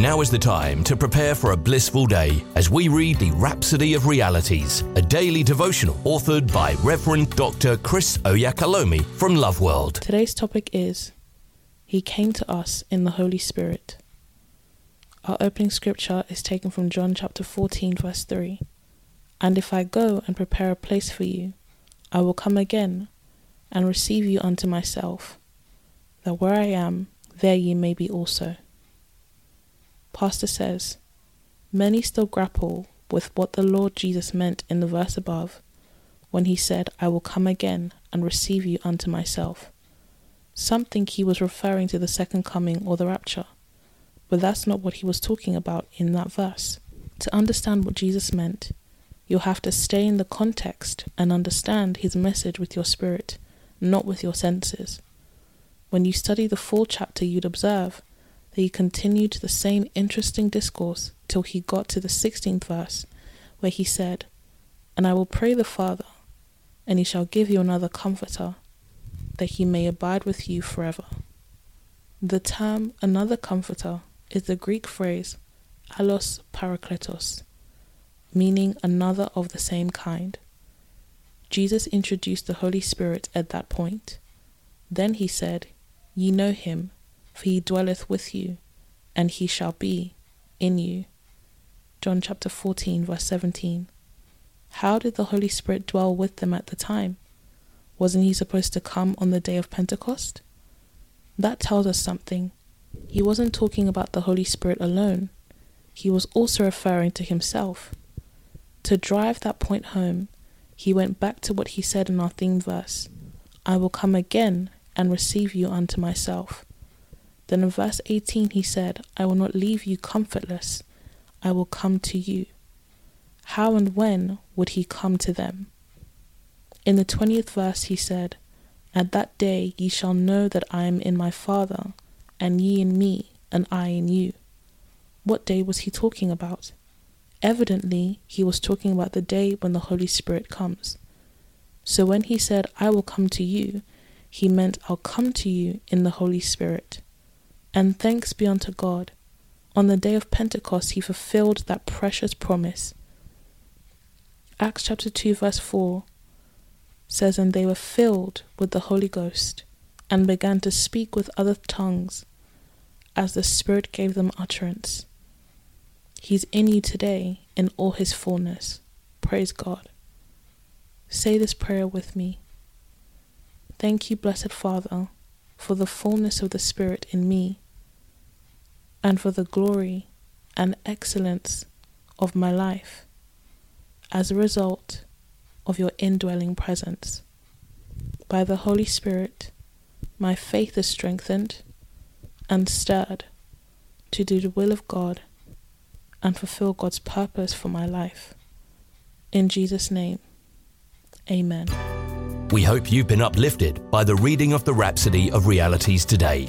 Now is the time to prepare for a blissful day as we read the Rhapsody of Realities, a daily devotional authored by Reverend Dr. Chris Oyakhilome from Love World. Today's topic is He came to us in the Holy Spirit. Our opening scripture is taken from John chapter 14, verse 3. And if I go and prepare a place for you, I will come again and receive you unto myself, that where I am, there ye may be also. Pastor says, Many still grapple with what the Lord Jesus meant in the verse above when he said, I will come again and receive you unto myself. Some think he was referring to the second coming or the rapture, but that's not what he was talking about in that verse. To understand what Jesus meant, you'll have to stay in the context and understand his message with your spirit, not with your senses. When you study the full chapter, you'd observe he continued the same interesting discourse till he got to the 16th verse, where he said, And I will pray the Father, and he shall give you another comforter, that he may abide with you forever. The term another comforter is the Greek phrase allos parakletos, meaning another of the same kind. Jesus introduced the Holy Spirit at that point. Then he said, Ye know him, for he dwelleth with you, and he shall be in you. John chapter 14, verse 17. How did the Holy Spirit dwell with them at the time? Wasn't he supposed to come on the day of Pentecost? That tells us something. He wasn't talking about the Holy Spirit alone, he was also referring to himself. To drive that point home, he went back to what he said in our theme verse I will come again and receive you unto myself. Then in verse 18 he said, I will not leave you comfortless, I will come to you. How and when would he come to them? In the 20th verse he said, At that day ye shall know that I am in my Father, and ye in me, and I in you. What day was he talking about? Evidently, he was talking about the day when the Holy Spirit comes. So when he said, I will come to you, he meant I'll come to you in the Holy Spirit. And thanks be unto God, on the day of Pentecost he fulfilled that precious promise. Acts chapter 2, verse 4 says, And they were filled with the Holy Ghost, and began to speak with other tongues, as the Spirit gave them utterance. He's in you today in all his fullness. Praise God. Say this prayer with me. Thank you, blessed Father, for the fullness of the Spirit in me, and for the glory and excellence of my life as a result of your indwelling presence. By the Holy Spirit, my faith is strengthened and stirred to do the will of God and fulfill God's purpose for my life. In Jesus' name, amen. We hope you've been uplifted by the reading of the Rhapsody of Realities today.